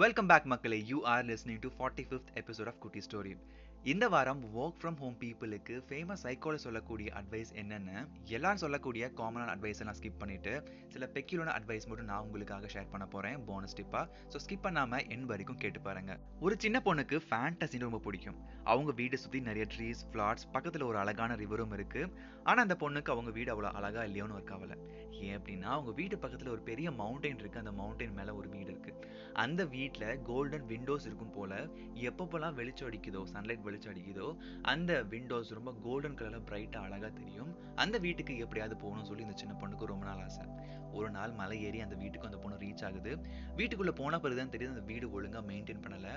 Welcome back மக்களே. You are listening to forty fifth episode of Kutti story இந்த வாரம் work from home பீப்புளுக்கு famous சைக்கோல சொல்லக்கூடிய அட்வைஸ் என்னென்னு எல்லாரும் சொல்லக்கூடிய காமனான அட்வைஸை நான் ஸ்கிப் பண்ணிட்டு சில பெக்யூலான அட்வைஸ் மட்டும் நான் உங்களுக்காக ஷேர் பண்ண போறேன். போனஸ் டிப்பா ஸோ ஸ்கிப் பண்ணாம என் வரைக்கும் கேட்டு பாருங்க. ஒரு சின்ன பொண்ணுக்கு ஃபேண்டசின்னு ரொம்ப பிடிக்கும். அவங்க வீடு சுற்றி நிறைய ட்ரீஸ் ஃப்ளாட்ஸ் பக்கத்தில் ஒரு அழகான ரிவரும் இருக்கு. ஆனால் அந்த பொண்ணுக்கு அவங்க வீடு அவ்வளோ அழகா இல்லையோன்னு ஒரு கவலை. ஏன் அப்படின்னா அவங்க வீட்டு பக்கத்தில் ஒரு பெரிய மவுண்டைன் இருக்கு. அந்த மவுண்டைன் மேலே ஒரு வீடு இருக்கு. அந்த வீடு வீட்டில் கோல்டன் விண்டோஸ் இருக்கும் போல எப்பப்போலாம் வெளிச்சம் அடிக்குதோ சன்லைட் வெளிச்சம் அடிக்குதோ அந்த விண்டோஸ் ரொம்ப கோல்டன் கலரில் பிரைட்டாக அழகா தெரியும். அந்த வீட்டுக்கு எப்படியாவது போகணும்னு சொல்லி இந்த சின்ன பொண்ணுக்கு ரொம்ப நாள் ஆசை. ஒரு நாள் மலை ஏறி அந்த வீட்டுக்கு அந்த பொண்ணு ரீச் ஆகுது. வீட்டுக்குள்ளே போன பிறகு தான் தெரியுது அந்த வீடு ஒழுங்கா மெயின்டைன் பண்ணல.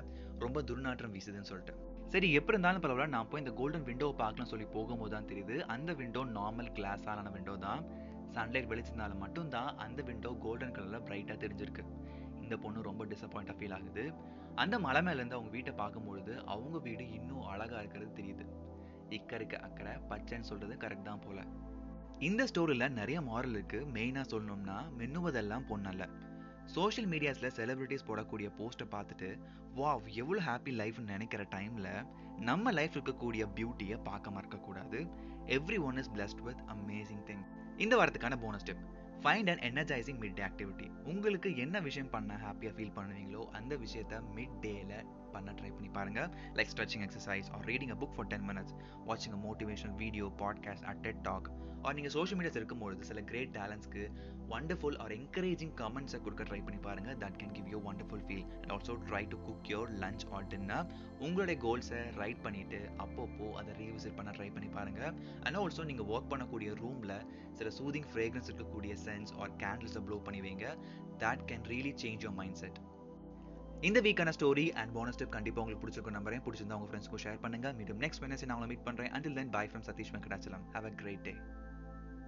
ரொம்ப துர்நாற்றம் வீசுதுன்னு சொல்லிட்டு. சரி எப்படி இருந்தாலும் பரவாயில்ல நான் போய் இந்த கோல்டன் விண்டோவை பார்க்கணும்னு சொல்லி போகும்போது தான் தெரியுது. அந்த விண்டோ நார்மல் கிளாஸாலான விண்டோ தான். சன்லைட் வெளிச்சதுனால மட்டும்தான் அந்த விண்டோ கோல்டன் கலர்ல பிரைட்டாக தெரிஞ்சிருக்கு. இந்த பொண்ணு ரொம்ப டிசப்பாயிண்டாக ஃபீல் ஆகுது. அந்த மலை மேல இருந்து அவங்க வீட்டை பார்க்கும்பொழுது அவங்க வீடு இன்னும் அழகா இருக்கிறது தெரியுது. இக்கரைக்கு அக்கறை பச்சைன்னு சொல்றது கரெக்ட் தான் போல. இந்த ஸ்டோரியில் நிறைய மாரல் இருக்கு. மெயினா சொல்லணும்னா மின்னுவதெல்லாம் பொண்ணல்ல சோஷியல் மீடியாஸ்ல செலிபிரிட்டிஸ் போடக்கூடிய போஸ்ட்டை பார்த்துட்டு வாவ் எவ்வளோ ஹாப்பி லைஃப்னு நினைக்கிற டைம்ல நம்ம லைஃப் இருக்கக்கூடிய பியூட்டியை பார்க்க மறக்கக்கூடாது. Everyone is blessed with amazing thing இந்த வாரத்துக்கான bonus step find and energising midday activity உங்களுக்கு என்ன விஷயம் பண்ண ஹாப்பியாக ஃபீல் பண்ணுவீங்களோ அந்த விஷயத்த மிட் டேல பண்ண ட்ரை பண்ணி பாருங்க. Like stretching exercise or reading a book for ten minutes வாட்சிங் a motivational video podcast at TED talk or நீங்கள் சோஷியல் மீடியாஸ் இருக்கும்பொழுது சில கிரேட் டேலண்ட்ஸ்க்கு வண்டர்ஃபுல் ஆர் என்கரேஜிங் கமெண்ட்ஸை கொடுக்க ட்ரை பண்ணி பாருங்க. That can give you wonderful feel and also try to cook your lunch or dinner உங்களுடைய கோல்ஸை ரைட் பண்ணிட்டு அப்பப்போ அதை ரீவிசிட் பண்ண ட்ரை பண்ணி பாருங்க. அண்ட் ஆல்சோ நீங்கள் ஒர்க் பண்ணக்கூடிய ரூமில் சில சூதிங் ஃப்ரேக்ரன்ஸ் இருக்கக்கூடிய இன்சென்ஸ் ஆர் கேண்டில்ஸை ப்ளோ பண்ணி வைங்க that can really change your mindset இந்த வீக்கான ஸ்டோரி அண்ட் போனஸ் டிப் கண்டிப்பாக உங்களுக்கு பிடிச்சிருக்கும் நம்புறேன் பிடிச்சிருந்தா உங்க ஃப்ரெண்ட்ஸ்க்கு ஷேர் பண்ணுங்க. மீண்டும் நெக்ஸ்ட் வெனஸ் நான் உங்களை மீட் பண்ணுறேன் until then bye from Sathish Venkatachalam have a great day